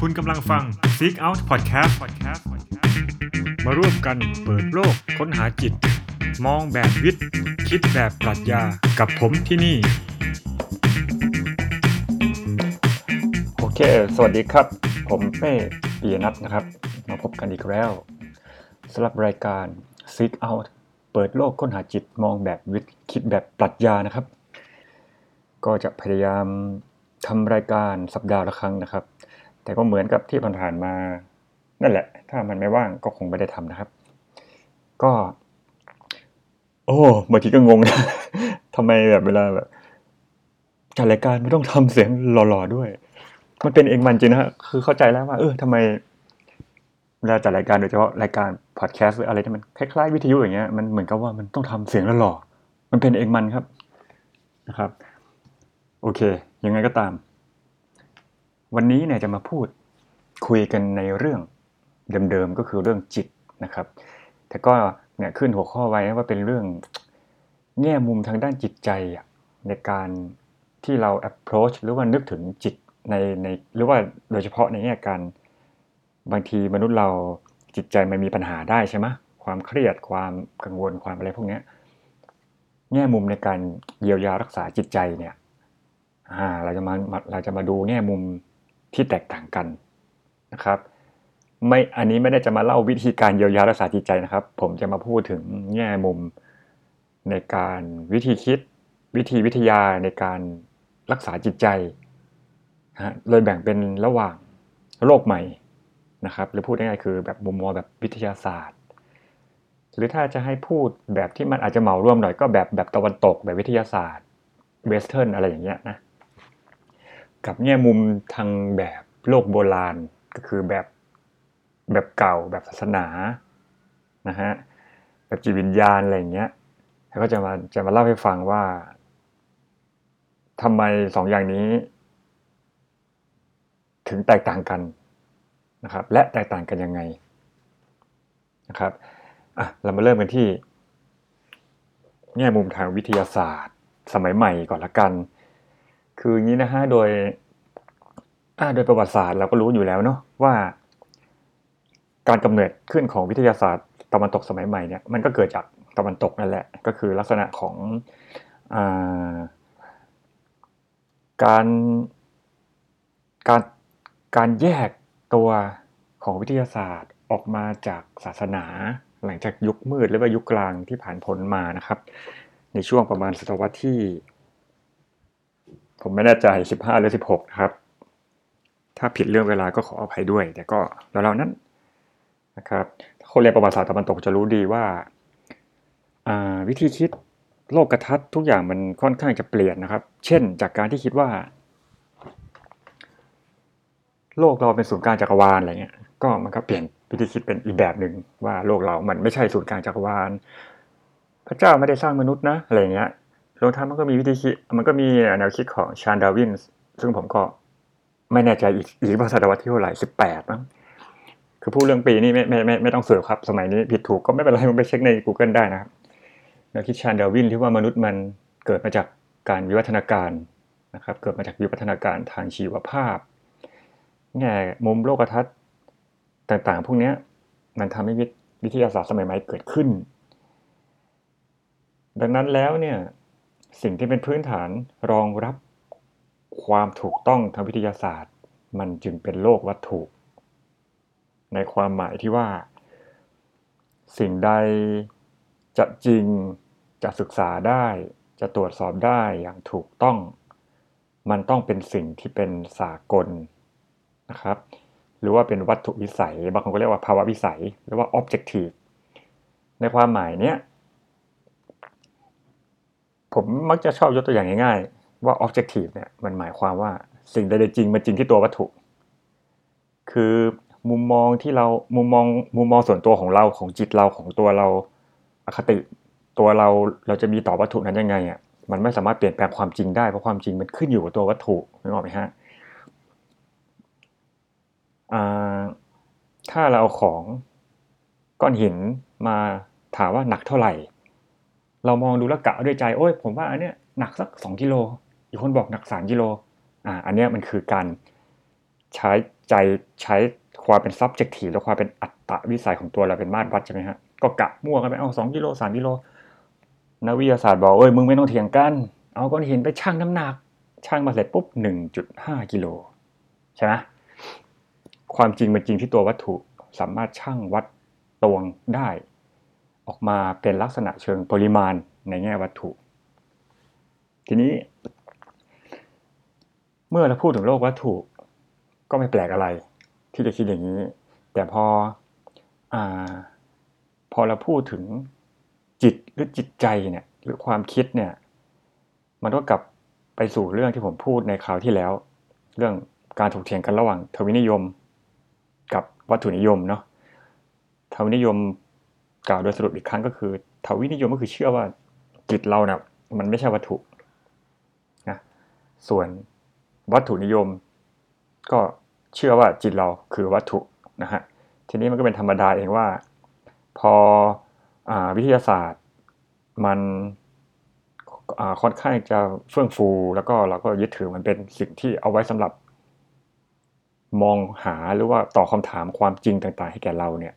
คุณกำลังฟัง Seek Out Podcast มาร่วมกันเปิดโลกค้นหาจิต มองแบบวิทย์ คิดแบบปรัชญากับผมที่นี่ โอเค สวัสดีครับ ผมเป้ปียนัทนะครับ มาพบกันอีกแล้วสำหรับรายการ Seek Out เปิดโลกค้นหาจิตมองแบบวิทย์ คิดแบบปรัชญานะครับ ก็จะพยายามทำรายการสัปดาห์ละครั้งนะครับ แต่ก็เหมือนกับที่ผ่านๆมา นั่นแหละ ถ้ามันไม่ว่างก็คงไม่ได้ทำนะครับ ก็ โอ้บางทีก็งงนะทำไมแบบเวลาแบบจัดรายการไม่ต้องทำเสียงหล่อๆด้วย มันเป็นเองมันจริงนะฮะคือเข้าใจแล้วว่า เออทำไมเวลาจัดรายการโดยเฉพาะรายการพอดแคสต์หรืออะไรที่มันคล้ายๆวิทยุอย่างเงี้ยมันเหมือนกับว่ามันต้องทำเสียงหล่อๆมันเป็นเองมันครับนะครับ โอเค ยังไงก็ตาม วันนี้เนี่ยจะมาพูดคุยกันในเรื่องเดิมๆก็คือเรื่องจิตนะครับ แต่ก็เนี่ยขึ้นหัวข้อไว้ว่าเป็นเรื่องแง่มุมทางด้านจิตใจในการที่เรา approach หรือว่านึกถึงจิตในในหรือว่าโดยเฉพาะในแง่การบางทีมนุษย์เราจิตใจมันมีปัญหาได้ใช่ไหมความเครียดความกังวลความอะไรพวกนี้แง่มุมในการเยียวยารักษาจิตใจเนี่ยเราจะมาเราจะมาดูแง่มุม ที่แตกต่างกันนะครับ ไม่อันนี้ไม่ได้จะมาเล่าวิธีการเยียวยารักษาจิตใจนะครับ ผมจะมาพูดถึงแง่มุมในการวิธีคิดวิธีวิทยาในการรักษาจิตใจฮะเลยแบ่งเป็นระหว่างโรคใหม่นะครับ หรือพูดง่ายๆคือแบบมุมมองแบบวิทยาศาสตร์ หรือถ้าจะให้พูดแบบที่มันอาจจะเหมารวมหน่อยก็แบบแบบตะวันตกแบบวิทยาศาสตร์เวสเทิร์นอะไรอย่างเงี้ยนะ กับแง่มุมทางแบบโลกโบราณก็คือแบบแบบเก่าแบบศาสนานะฮะแบบจิตวิญญาณอะไรอย่างเงี้ยแล้วก็จะมาจะมาเล่าให้ฟังว่าทำไมสองอย่างนี้ ถึงแตกต่างกันนะครับ และแตกต่างกันยังไงนะครับอะเรามาเริ่มกันที่แง่มุมทางวิทยาศาสตร์ สมัยใหม่ก่อนละกัน คืออย่างนี้นะฮะโดยอ่าโดยประวัติศาสตร์เราก็รู้อยู่แล้วเนาะว่า การกำเนิดขึ้นของวิทยาศาสตร์ตะวันตกสมัยใหม่เนี่ยมันก็เกิดจากตะวันตกนั่นแหละ ก็คือลักษณะของอาการการการแยกตัวของวิทยาศาสตร์ออกมาจากศาสนา หลังจากยุคมืดหรือว่ายุคกลางที่ผ่านพ้นมานะครับ ในช่วงประมาณศตวรรษที่ ผมไม่แน่ใจ 15 หรือ 16 นะครับ ถ้าผิดเรื่องเวลาก็ขออภัยด้วย แต่ก็แล้วๆนั้นนะครับคนเรียนประวัติศาสตร์ตะวันตกจะรู้ดีว่าวิธีคิดโลกกระทัดทุกอย่างมันค่อนข้างจะเปลี่ยนนะครับ เช่นจากการที่คิดว่า โลกเราเป็นศูนย์กลางจักรวาลอะไรเงี้ย ก็มันก็เปลี่ยนวิธีคิดเป็นอีกแบบหนึ่งว่าโลกเรามันไม่ใช่ศูนย์กลางจักรวาล พระเจ้าไม่ได้สร้างมนุษย์นะอะไรเงี้ย รวมทั้งมันก็มีวิธีคิด มันก็มีแนวคิดของชาญดาวิน ซึ่งผมก็ไม่แน่ใจอีกอีกว่าศตวรรษที่เท่าไหร่สิบแปดมั้งคือพูดเรื่องปีนี่ไม่ไม่ไม่ไม่ต้องเสิร์ฟครับ สมัยนี้ผิดถูกก็ไม่เป็นไรมันไปเช็คใน Google ได้นะครับแนวคิดชาญดาวินที่ว่ามนุษย์มันเกิดมาจากการวิวัฒนาการนะครับ เกิดมาจากวิวัฒนาการทางชีวภาพแง่มุมโลกทัศน์ต่างๆ พวกนี้มันทำให้วิทยาศาสตร์สมัยใหม่เกิดขึ้น ดังนั้นแล้วเนี่ย สิ่งที่เป็นพื้นฐานรองรับความถูกต้องทางวิทยาศาสตร์ มันจึงเป็นโลกวัตถุ ในความหมายที่ว่า สิ่งใดจะจริงจะศึกษาได้จะตรวจสอบได้อย่างถูกต้อง มันต้องเป็นสิ่งที่เป็นสากลนะครับ หรือว่าเป็นวัตถุวิสัย บางคนก็เรียกว่าภาวะวิสัย หรือว่า objective ในความหมายเนี้ย ผมมักจะชอบยกตัวอย่างง่ายๆ ว่า objective เนี่ยมันหมายความว่าสิ่งใดๆจริงมันจริงที่ตัววัตถุ คือมุมมองที่เรามุมมองมุมมองส่วนตัวของเราของจิตเราของตัวเราอคติตัวเราเราจะมีต่อวัตถุนั้นยังไงอะมันไม่สามารถเปลี่ยนแปลงความจริงได้เพราะความจริงมันขึ้นอยู่กับตัววัตถุนึกออกไหมฮะถ้าเราเอาของก้อนหินมาถามว่าหนักเท่าไหร่ เรามองดูแล้วกะด้วยใจโอ้ยผมว่าอันเนี้ยหนักสักสองกิโลอีกคนบอกหนักสามกิโลอ่าอันเนี้ยมันคือการใช้ใจใช้ความเป็น subjective และความเป็นอัตตวิสัยของตัวเราเป็นมาตรวัดใช่ไหมฮะก็กะมั่วกันไปเอาสองกิโลสามกิโลนักวิทยาศาสตร์บอกเอ้ยมึงไม่ต้องเถียงกัน เอาก้อนหินไปชั่งน้ำหนักชั่งมาเสร็จปุ๊บหนึ่งจุดห้ากิโลใช่ไหมความจริงมันจริงที่ตัววัตถุสามารถชั่งวัดตวงได้ ออกมาเป็นลักษณะเชิงปริมาณในแง่วัตถุ ทีนี้ เมื่อเราพูดถึงโลกวัตถุก็ไม่แปลกอะไร ที่จะคิดอย่างนี้ แต่พออพอเราพูดถึงจิตหรือจิตใจเนี่ยหรือความคิดเนี่ยมันก็กลับไปสู่เรื่องที่ผมพูดในคราวที่แล้ว เรื่องการถกเถียงกันระหว่างทวินิยม กับวัตถุนิยมเนาะทวินิยม กล่าวโดยสรุปอีกครั้งก็คือทวินิยมก็คือเชื่อว่าจิตเราเนะ่ยมันไม่ใช่วัตถุนะส่วนวัตถุนิยม ก็เชื่อว่าจิตเราคือวัตถุนะฮะทีนี้มันก็เป็นธรรมดาเองว่า พออวิทยาศาสตร์มันค่อนข้างจะเฟื่องฟู แล้วก็เราก็ยึดถือมันเป็นสิ่งที่เอาไว้สำหรับมองหาหรือว่าตอบคาถามความจริงต่างๆ ให้แก่เราเนี่ย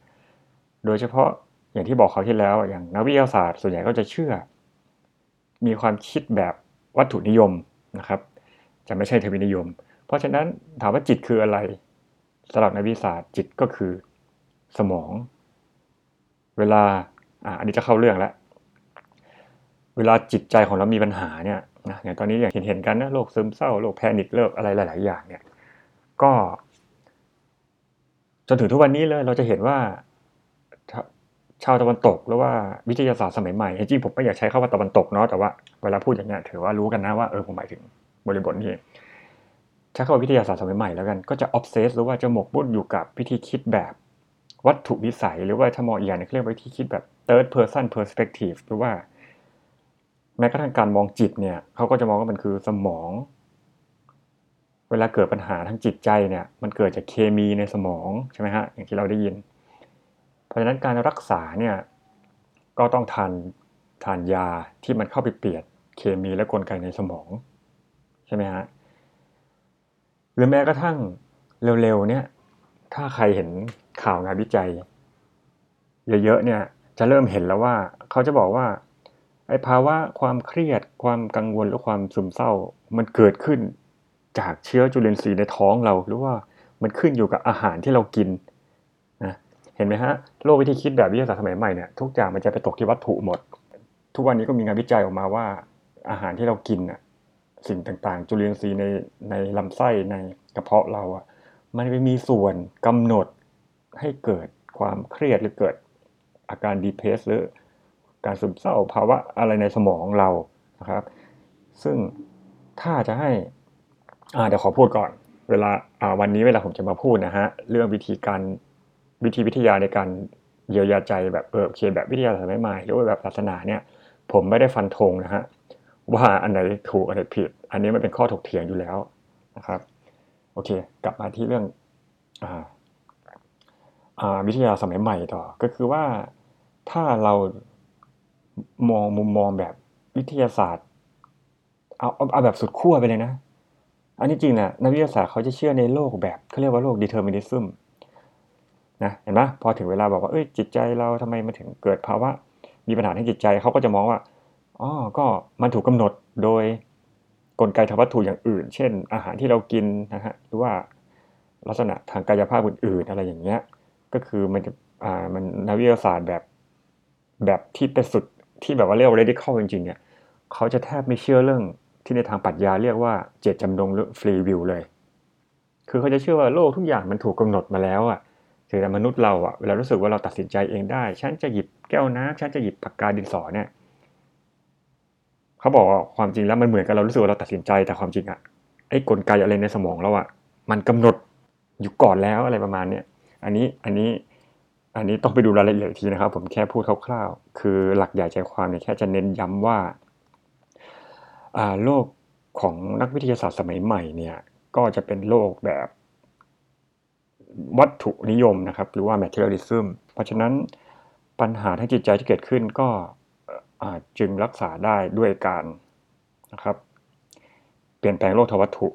โดยเฉพาะ อย่างที่บอกเขาที่แล้วอย่างนักวิทยาศาสตร์ส่วนใหญ่ก็จะเชื่อ มีความคิดแบบวัตถุนิยมนะครับ จะไม่ใช่ทวินิยม เพราะฉะนั้นถามว่าจิตคืออะไรสำหรับนักวิทยาศาสตร์จิตก็คือสมอง เวลาอ่าอันนี้จะเข้าเรื่องแล้วเวลาจิตใจของเรามีปัญหาเนี่ยนะอย่างตอนนี้อย่างเห็นเห็นกันนะโรคซึมเศร้าโรคแพนิคโรคอะไรหลาย ๆ อย่างเนี่ยก็จนถึงทุกวันนี้เลยเราจะเห็นว่า ชาวตะวันตกหรือว่าวิทยาศาสตร์สมัยใหม่จริงผมไม่อยากใช้คำว่าตะวันตกเนาะแต่ว่าเวลาพูดอย่างเงี้ยถือว่ารู้กันนะว่าเออผมหมายถึงบริบทนี้ใช้คำว่าวิทยาศาสตร์สมัยใหม่แล้วกันก็จะ obsess หรือว่าจะหมกมุ่นอยู่กับวิธีคิดแบบวัตถุวิสัย หรือว่าถ้ามองอีกอย่างนึงเรียกว่าวิธีคิดแบบ third person perspective หรือว่า แม้กระทั่งการมองจิตเนี่ยเขาก็จะมองว่ามันคือสมอง เวลาเกิดปัญหาทางจิตใจเนี่ยมันเกิดจากเคมีในสมองใช่ไหมฮะอย่างที่เราได้ยิน ราะฉะนั้นการรักษาเนี่ยก็ต้องทานทานยาที่มันเข้าไปเปลี่ยนเคมีและกลไกในสมอง ใช่ไหมฮะหรือแม้กระทั่งเร็วๆเนี่ยถ้าใครเห็นข่าวงานวิจัย เยอะๆเนี่ยจะเริ่มเห็นแล้วว่าเขาจะบอกว่าไอ้ภาวะความเครียดความกังวลหรือความซึมเศร้า มันเกิดขึ้นจากเชื้อจุลินทรีย์ในท้องเรา หรือว่ามันขึ้นอยู่กับอาหารที่เรากิน เห็นไหมฮะโลกวิธีคิดแบบวิทยาศาสตร์สมัยใหม่เนี่ยทุกอย่างมันจะไปตกที่วัตถุหมด ทุกวันนี้ก็มีงานวิจัยออกมาว่าอาหารที่เรากินน่ะสิ่งต่างๆ จุลินทรีย์ในในลำไส้ในกระเพาะเราอะมันไปมีส่วนกำหนดให้เกิดความเครียดหรือเกิดอาการดีเพสหรือการซึมเศร้าภาวะอะไรในสมองเรานะครับ ซึ่งถ้าจะให้เดี๋ยวขอพูดก่อน เวลาวันนี้เวลาผมจะมาพูดนะฮะเรื่องวิธีการ วิธีวิทยาในการเยียวยาใจแบบเออเคแบบวิทยาศาสตร์ใหม่หรือว่าแบบศาสนาเนี่ย ผมไม่ได้ฟันธงนะฮะว่าอันไหนถูกอันไหนผิด อันนี้มันเป็นข้อถกเถียงอยู่แล้วนะครับ โอเค กลับมาที่เรื่องอวิทยาสมัยใหม่ต่อ ก็คือว่าถ้าเรามองมุมมองแบบวิทยาศาสตร์ เอาเอาแบบสุดขั้วไปเลยนะ อันนี้จริงนะนักวิทยาศาสตร์เขาจะเชื่อในโลกแบบเขาเรียกว่าโลก determinism นะเห็นไหมพอถึงเวลาบอกว่าเอ้ยจิตใจเราทำไมมาถึงเกิดภาวะมีปัญหาทางจิตใจเขาก็จะมองว่าอ๋อก็มันถูกกำหนดโดยกลไกทางวัตถุอย่างอื่น เช่น อาหารที่เรากินนะฮะหรือว่าลักษณะทางกายภาพอื่นๆ อะไรอย่างเงี้ยก็คือมันจะอ่ามันนักวิทยาศาสตร์แบบแบบที่เป็นสุดที่แบบว่าเรียกว่า radical จริงๆเนี่ยเขาจะแทบไม่เชื่อเรื่องที่ในทางปรัชญาเรียกว่าเจตจำนงหรือ free will เลย คือเขาจะเชื่อว่าโลกทุกอย่างมันถูกกาหนดมาแล้วอะ แต่มนุษย์เราอะเวลารู้สึกว่าเราตัดสินใจเองได้ ฉันจะหยิบแก้วน้ำฉันจะหยิบปากกาดินสอเนี่ยเขาบอกว่าความจริงแล้วมันเหมือนกับเรารู้สึกว่าเราตัดสินใจแต่ความจริงอะไอ้กลไกอะไรในสมองเราอะมันกำหนดอยู่ก่อนแล้วอะไรประมาณเนี้ยอันนี้อันนี้อันนี้ต้องไปดูรายละเอียดทีนะครับ ผมแค่พูดคร่าวๆ คือหลักใหญ่ใจความเนี่ยแค่จะเน้นย้ำว่าโลกของนักวิทยาศาสตร์สมัยใหม่เนี่ยก็จะเป็นโลกแบบ วัตถุนิยมนะครับ หรือว่า materialism เพราะฉะนั้นปัญหาทางจิตใจที่เกิดขึ้นก็จึงรักษาได้ด้วยการนะครับเปลี่ยนแปลงโลกทวัตถุ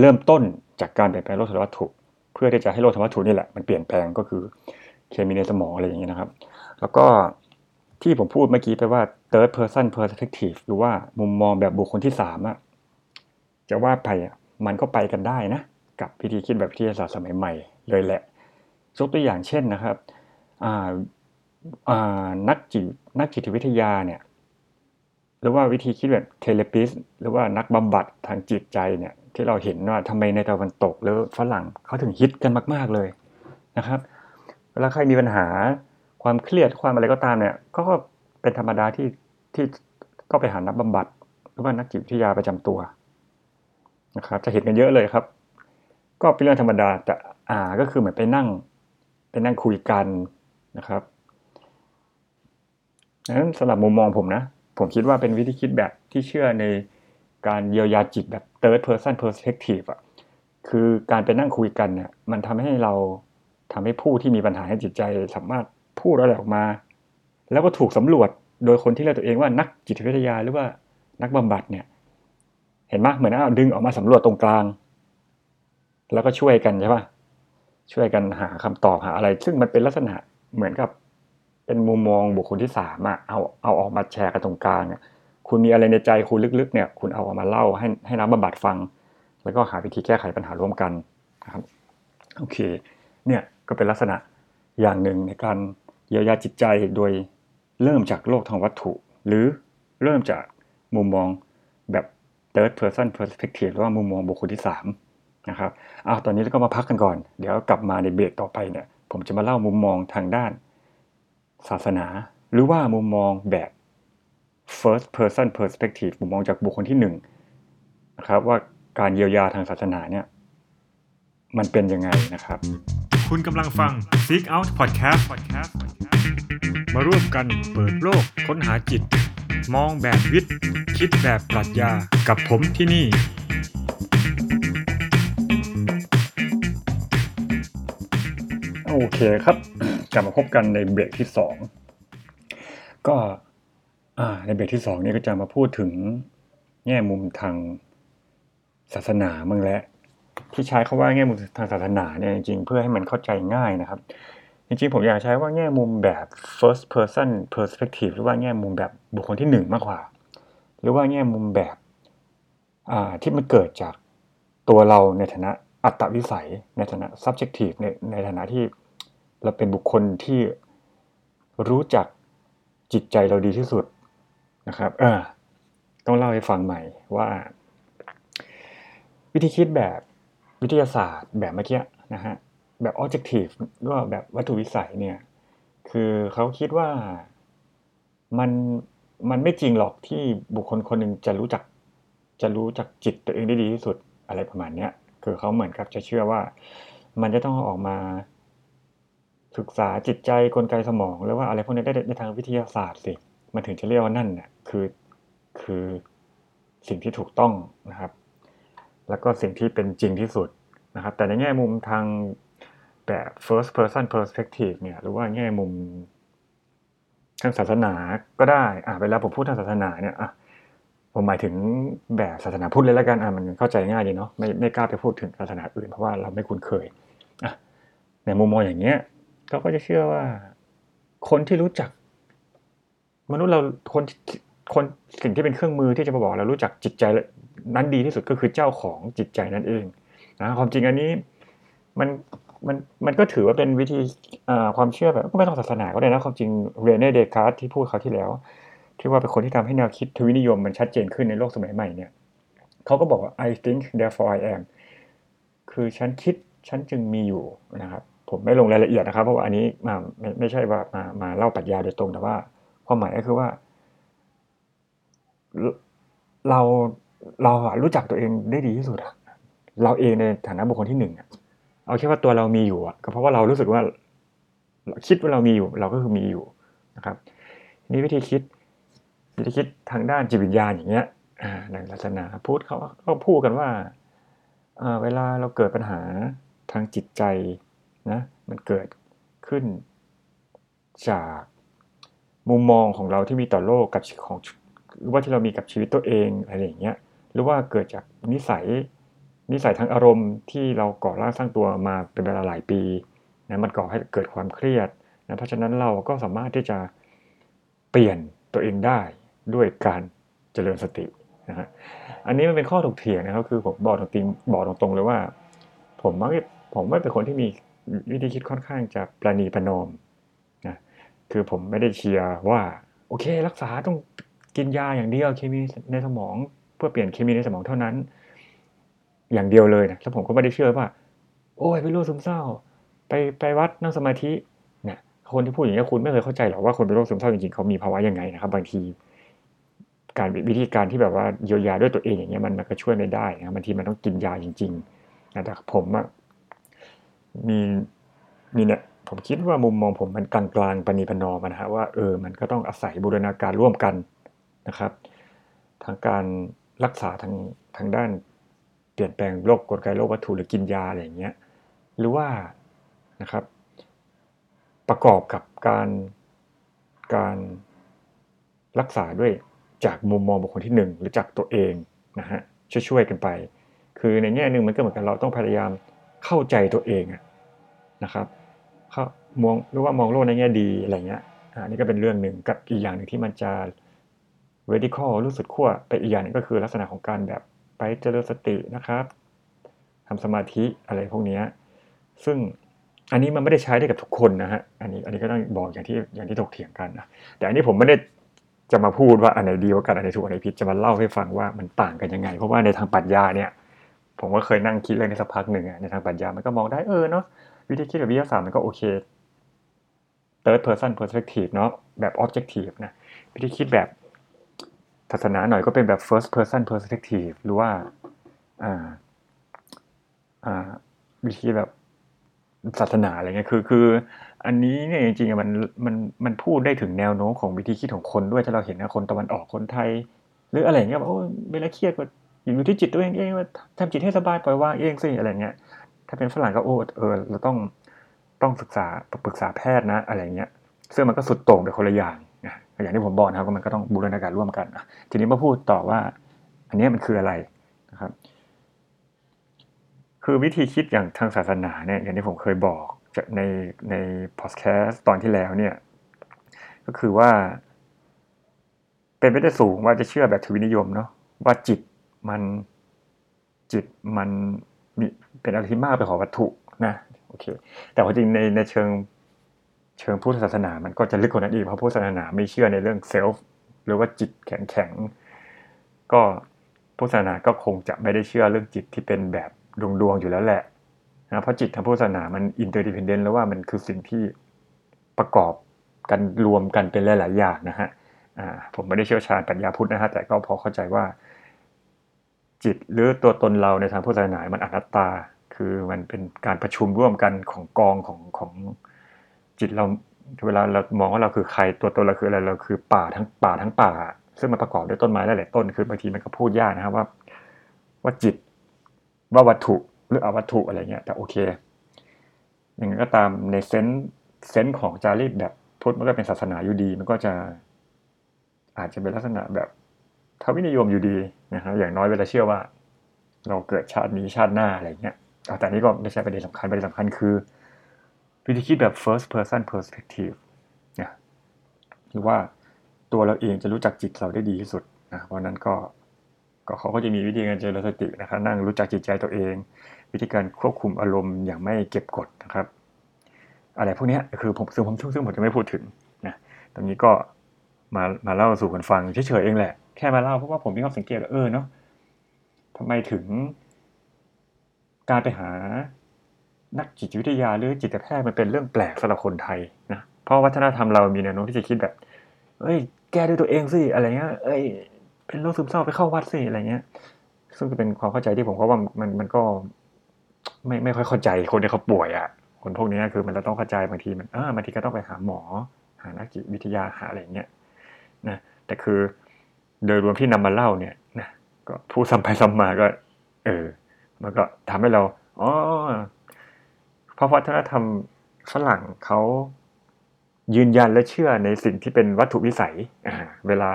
เริ่มต้นจากการเปลี่ยนแปลงโลกธาตุวัตถุ เพื่อที่จะให้โลกธาตุวัตถุนี่แหละมันเปลี่ยนแปลงก็คือเคมีในสมองอะไรอย่างเงี้ยนะครับ แล้วก็ที่ผมพูดเมื่อกี้ไปว่า third person perspective หรือว่ามุมมองแบบบุคคลที่สามอะจะว่าไปอะมันก็ไปกันได้นะ กับวิธีคิดแบบวิทยาศาสตร์สมัยใหม่เลยแหละยกตัวอย่างเช่นนะครับนักจิตนักจิตวิทยาเนี่ยหรือว่าวิธีคิดแบบเทเลปิสหรือว่านักบำบัดทางจิตใจเนี่ยที่เราเห็นว่าทำไมในตะวันตกหรือฝรั่งเขาถึงฮิตกันมาก ๆเลยนะครับเวลาใครมีปัญหาความเครียดความอะไรก็ตามเนี่ยก็เป็นธรรมดาที่ที่ก็ไปหานักบำบัดหรือว่านักจิตวิทยาประจำตัวนะครับจะเห็นกันเยอะเลยครับ ก็เป็นเรื่องธรรมดาแต่อ่าก็คือเหมือนไปนั่งไปนั่งคุยกันนะครับนั้นสำหรับมุมมองผมนะ ผมคิดว่าเป็นวิธีคิดแบบที่เชื่อในการเยียวยาจิตแบบ third person perspective อะคือการไปนั่งคุยกันเนี่ยมันทำให้เราทำให้ผู้ที่มีปัญหาให้จิตใจสามารถพูดอะไรออกมา แล้วก็ถูกสำรวจโดยคนที่เรียกตัวเองว่านักจิตวิทยาหรือว่านักบำบัดเนี่ย เห็นไหมเหมือนเอาดึงออกมาสำรวจตรงกลาง แล้วก็ช่วยกันใช่ปะช่วยกันหาคำตอบหาอะไร ซึ่งมันเป็นลักษณะเหมือนกับ เป็นมุมมองบุคคลที่สามอะเอาเอาออกมาแชร์กันตรงกลางเนี่ยคุณมีอะไรในใจคุณลึกๆ เนี่ย คุณเอาออกมาเล่าให้ให้นักบำบัดฟัง แล้วก็หาวิธีแก้ไขปัญหาร่วมกันนะครับโอเค เนี่ยก็เป็นลักษณะอย่างหนึ่งในการเยียวยาจิตใจโดยเริ่มจากโลกทางวัตถุ หรือเริ่มจากมุมมองแบบ third person perspective หรือว่ามุมมองบุคคลที่ 3 นะครับอ้าวตอนนี้เราก็มาพักกันก่อน เดี๋ยวกลับมาในเบรกต่อไปเนี่ย ผมจะมาเล่ามุมมองทางด้าน ศาสนา หรือว่ามุมมองแบบ first person perspective มุมมองจากบุคคลที่1นนะครับว่าการเยียวยาทางศาสนาเนี่ย มันเป็นยังไงนะครับ คุณกำลังฟัง Seek Out Podcast มาร่วมกันเปิดโลกค้นหาจิต มองแบบวิทย์ คิดแบบปรัชญากับผมที่นี่ โอเคครับ กลับมาพบกันในเบรกที่สองก็ในเบรกที่สองนี้ก็จะมาพูดถึงแง่มุมทางศาสนาบ้างแล้วที่ใช้คาว่าแง่มุมทางศาสนาเนี่ยจริงๆเพื่อให้มันเข้าใจง่ายนะครับ จริงๆผมอยากใช้ว่าแง่มุมแบบ first person perspective หรือว่าแง่มุมแบบบุคคลที่หนึ่งมากกว่า หรือว่าแง่มุมแบบที่มันเกิดจากตัวเราในฐานะอัตวิสัยในฐานะ subjective ในในฐานะที่ เราเป็นบุคคลที่รู้จักจิตใจเราดีที่สุดนะครับ เออ ต้องเล่าให้ฟังใหม่ว่า วิธีคิดแบบวิทยาศาสตร์แบบเมื่อกี้นะฮะแบบ objective หรือว่าแบบวัตถุวิสัยเนี่ย คือเขาคิดว่ามันมันไม่จริงหรอกที่บุคคลคนหนึ่งจะรู้จัก จะรู้จักจิตตัวเองได้ดีที่สุดอะไรประมาณเนี้ยคือเขาเหมือนกับจะเชื่อว่า มันจะต้องออกมา ศึกษาจิตใจกลไกสมอง หรือว่าอะไรพวกนี้ได้ในทางวิทยาศาสตร์สิ มันถึงจะเรียกว่านั่นน่ะคือคือสิ่งที่ถูกต้องนะครับ แล้วก็สิ่งที่เป็นจริงที่สุดนะครับ แต่ในแง่มุมทางแบบ first person perspective เนี่ย หรือว่าแง่มุมทางศาสนาก็ได้ อ่าเวลาผมพูดทางศาสนาเนี่ย อะ ผมหมายถึงแบบศาสนาพุทธเลยแล้วกัน อะมันเข้าใจง่ายดีเนาะ ไม่ไม่กล้าไปพูดถึงศาสนาอื่นเพราะว่าเราไม่คุ้นเคย อะ ในมุมมองอย่างเงี้ย เขาก็จะเชื่อว่า คนที่รู้จัก มนุษย์เราคนคนสิ่งที่เป็นเครื่องมือที่จะมาบอกเรารู้จักจิตใจนั้นดีที่สุดก็คือเจ้าของจิตใจนั่นเองนะความจริงอันนี้มันมันมันก็ถือว่าเป็นวิธีความเชื่อแบบก็ไม่ต้องศาสนาก็ได้นะความจริงเรเน่เดคาร์ทที่พูดคราวที่แล้ว ที่ว่าเป็นคนที่ทำให้แนวคิดทวินิยมมันชัดเจนขึ้นในโลกสมัยใหม่เนี่ยเขาก็บอกว่า I think therefore I am คือฉันคิดฉันจึงมีอยู่นะครับ ผมไม่ลงรายละเอียดนะครับ เพราะว่าอันนี้มาไม่ไม่ใช่ว่ามามาเล่าปรัชญาโดยตรงแต่ว่าความหมายก็คือว่า เราเรารู้จักตัวเองได้ดีที่สุดเราเองในฐานะบุคคลที่หนึ่งเอาแค่ว่าตัวเรามีอยู่ก็เพราะว่าเรารู้สึกว่าคิดว่าเรามีอยู่ เราก็คือมีอยู่นะครับนี่วิธีคิดวิธีคิดทางด้านจิตวิญญาณอย่างเงี้ยในศาสนาพุทธเขาเขาพูดกันว่าเวลาเราเกิดปัญหาทางจิตใจ นะมันเกิดขึ้นจากมุมมองของเราที่มีต่อโลกกับของหรือว่าที่เรามีกับชีวิตตัวเองอะไรอย่างเงี้ยหรือว่าเกิดจากนิสัยนิสัยทางอารมณ์ที่เราก่อร่างสร้างตัวมาเป็นเวลาหลายปีนะมันก่อให้เกิดความเครียดนะเพราะฉะนั้นเราก็สามารถที่จะเปลี่ยนตัวเองได้ด้วยการเจริญสตินะฮะอันนี้มันเป็นข้อถกเถียงนะครับคือผมบอกตรงๆบอกตรงๆเลยว่า ผมมักผมไม่เป็นคนที่มี วิธีคิดค่อนข้างจะประนีประนอมนะคือผมไม่ได้เชียร์ว่า โอเค รักษาต้องกินยาอย่างเดียวเคมีในสมอง เพื่อเปลี่ยนเคมีในสมองเท่านั้น อย่างเดียวเลยนะแล้วผมก็ไม่ได้เชื่อว่า โอ้ยเป็นโรคซึมเศร้า ไปไปวัดนั่งสมาธิเนี่ยคนที่พูดอย่างนี้คุณไม่เคยเข้าใจหรอกว่าคนเป็นโรคซึมเศร้าจริงๆเขามีภาวะยังไงนะครับ บางทีการวิธีการที่แบบว่าเยียวยาด้วยตัวเองอย่างเงี้ยมันมันก็ช่วยไม่ได้นะบางทีมันต้องกินยาจริงๆนะแต่ผมอะ มีมีเนี่ยผมคิดว่ามุมมองผมมันกลางๆปณีปนอมนะฮะว่าเออมันก็ต้องอาศัยบูรณาการร่วมกันนะครับ ทางการรักษาทางทางด้านเปลี่ยนแปลงโรคกลไกโรควัตถุหรือกินยาอะไรอย่างเงี้ยหรือว่านะครับ ประกอบกับการการรักษาด้วยจากมุมมองบุคคลที่หนึ่งหรือจากตัวเองนะฮะช่วยๆกันไป คือในแง่หนึ่งมันก็เหมือนกันเราต้องพยายามเข้าใจตัวเองอะ นะครับเขามองหรือว่ามองโลกในแง่ดีอะไรเงี้ยอันนี้ก็เป็นเรื่องหนึ่งกับอีกอย่างหนึ่งที่มันจะ radical รู้สุดขั้วไปอีกอย่างหนึงก็คือลักษณะของการแบบไปเจริญสตินะครับทำสมาธิอะไรพวกนี้ซึ่งอันนี้มันไม่ได้ใช้ได้กับทุกคนนะฮะอันนี้อันนี้ก็ต้องบอกอย่างที่อย่างที่ถกเถียงกันนะแต่อันนี้ผมไม่ได้จะมาพูดว่าอันไหนดีกว่ากันอันไหนถูกอันไหนผิดจะมาเล่าให้ฟังว่ามันต่างกันยังไง เพราะว่าในทางปรัชญาเนี่ย ผมก็เคยนั่งคิดเรื่องนี้สักพักหนึ่งในทางปรัชญามันก็มองได้เออเนาะ วิธีคิดแบบวิทยาศาสตร์มันก็โอเค third person perspective เนาะแบบ objective นะวิธีคิดแบบศาสนาหน่อยก็เป็นแบบ first person perspective หรือว่าอ่าอ่าวิธีแบบศาสนาอะไรเงี้ยคือคืออันนี้เนี่ยจริงๆมันมันมันพูดได้ถึงแนวโน้มของวิธีคิดของคนด้วยถ้าเราเห็นนะคนตะวันออกคนไทย หรืออะไรเงี้ยแบบโอ้เวลาเครียดก็อยู่ที่จิตตัวเองเองว่าทำจิตให้สบายปล่อยวางเองสิอะไรเงี้ย ถ้าเป็นฝรั่งก็โอ้เออเราต้องต้องศึกษาปรึกษาแพทย์นะอะไรเงี้ยซึ่งมันก็สุดโต่งไปคนละอย่างนะอย่างที่ผมบอกนะครับมันก็ต้องบูรณาการร่วมกันนะทีนี้มาพูดต่อว่า อันนี้มันคืออะไรนะครับ คือวิธีคิดอย่างทางศาสนาเนี่ยอย่างที่ผมเคยบอกในในพอดแคสต์ตอนที่แล้วเนี่ย ก็คือว่า เป็นไปได้สูงว่าจะเชื่อแบบทวินิยมเนาะว่าจิตมันจิตมัน เป็นอะไรที่มากไปกว่าวัตถุนะโอเค แต่ว่าจริงในในเชิงเชิงพุทธศาสนา มันก็จะลึกกว่านั้นอีกเพราะพุทธศาสนาไม่เชื่อในเรื่องเซลฟ์หรือว่าจิตแข็งแข็งก็พุทธศาสนาก็คงจะไม่ได้เชื่อเรื่องจิตที่เป็นแบบดวงดวงอยู่แล้วแหละนะเพราะจิตทางพุทธศาสนามัน interdependent แล้วว่ามันคือสิ่งที่ประกอบกันรวมกันเป็นหลาย ๆ อย่างนะฮะผมไม่ได้เชี่ยวชาญปัญญาพุทธนะฮะแต่ก็พอเข้าใจว่า จิตหรือตัวตนเราในทางพุทธศาสนามันอนัตตา คือมันเป็นการประชุมร่วมกันของกองของของจิตเราเวลาเรามองว่าเราคือใครตัวตนเราคืออะไรเราคือป่าทั้งป่าทั้งป่า ซึ่งมันประกอบด้วยต้นไม้หลายๆต้นคือบางทีมันก็พูดยากนะครับว่า ว่าจิตว่าวัตถุหรืออวัตถุอะไรเงี้ยแต่โอเคอย่างนั้นก็ตามในเซนส์เซนส์ของจารีตแบบพุทธมันก็เป็นศาสนาอยู่ดี มันก็จะอาจจะเป็นลักษณะแบบ ทวินิยมอยู่ดีนะครับอย่างน้อยเวลาเชื่อว่า เราเกิดชาตินี้ชาติหน้าอะไรเงี้ยแต่นี้ก็ไม่ใช่ประเด็นสำคัญประเด็นสำคัญคือวิธีคิดแบบ first person perspective นะหรือว่าตัวเราเองจะรู้จักจิตเราได้ดีที่สุดนะเพราะนั้นก็ก็เขาก็จะมีวิธีการเจริญสตินะครับนั่งรู้จักจิตใจตัวเอง วิธีการควบคุมอารมณ์อย่างไม่เก็บกดนะครับ อะไรพวกนี้คือผมซึ่งผมซึ่งผมจะไม่พูดถึงนะตรงนี้ก็มามาเล่าสู่กันฟังเฉยๆเองแหละ แค่มาเล่าเพราะว่าผมมีความสังเกตว่าเออเนาะทำไมถึง การไปหานักจิตวิทยาหรือจิตแพทย์มันเป็นเรื่องแปลกสำหรับคนไทยนะเพราะวัฒนธรรมเรามีแนวโน้มที่จะคิดแบบ เอ้ย แก้ด้วยตัวเองสิอะไรเงี้ย เอ้ย เป็นโรคซึมเศร้าไปเข้าวัดสิอะไรเงี้ย ซึ่งเป็นความเข้าใจที่ผมก็ว่ามันมันก็ ไม่ไม่ค่อยเข้าใจคนที่เขาป่วยอะ่ะคนพวกนี้คือมันเราต้องเข้าใจบางทีมันเออบางทีก็ต้องไปหาหมอ หานักจิตวิทยาหาอะไรเงี้ยนะแต่คือ โดยรวมที่นำมาเล่าเนี่ยนะก็พูดซ้ำไปซ้ำมาก็ เออ มันก็ทำให้เราอ๋อเพราะวัฒนธรรมฝรั่งเขายืนยันและเชื่อในสิ่งที่เป็นวัตถุวิสัยเวลา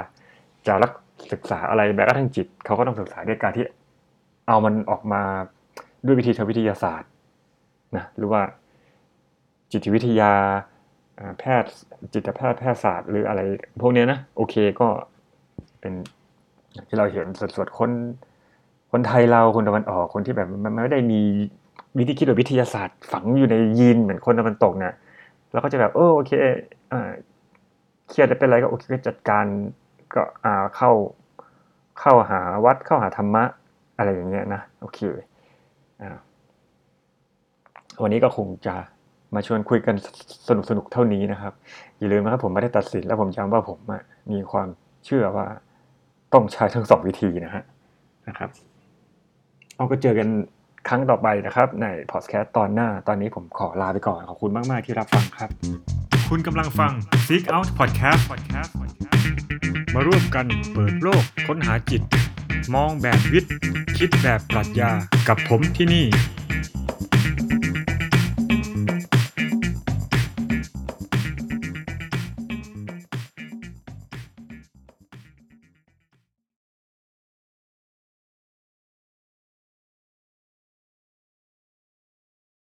จะรักศึกษาอะไรแม้กระทั่งจิตเขาก็ต้องศึกษาด้วยการที่เอามันออกมาด้วยวิธีทางวิทยาศาสตร์นะหรือว่าจิตวิทยาอ่าแพทย์จิตแพทย์แพทยศาสตร์หรืออะไร พวกเนี้ยนะโอเคก็ เป็นที่เราเห็นสดๆคนคนไทยเราคนตะวันออกคนที่แบบมันไม่ได้มีวิธีคิดแบบวิทยาศาสตร์ ฝังอยู่ในยีนเหมือนคนตะวันตกเนี่ยเราก็จะแบบเออโอเคเครียดเป็นอะไรก็โอเคก็จัดการก็อ่าเข้าเข้าหาวัดเข้าหาธรรมะอะไรอย่างเงี้ยนะโอเคอ่าวันนี้ก็คงจะมาชวนคุยกันสนุกสนุกเท่านี้นะครับ อย่าลืมนะครับผมไม่ได้ตัดสินแล้วผมย้ำว่าผมมีความเชื่อว่า ต้องใช้ทั้งสองวิธีนะฮะนะครับเอาก็เจอกันครั้งต่อไปนะครับ ในพอดแคสต์ตอนหน้า ตอนนี้ผมขอลาไปก่อน ขอบคุณมาก ๆ ที่รับฟังครับ คุณกำลังฟัง Seek Out Podcast Podcast มาร่วมกันเปิดโลกค้นหาจิต มองแบบวิทย์ คิดแบบปรัชญากับผมที่นี่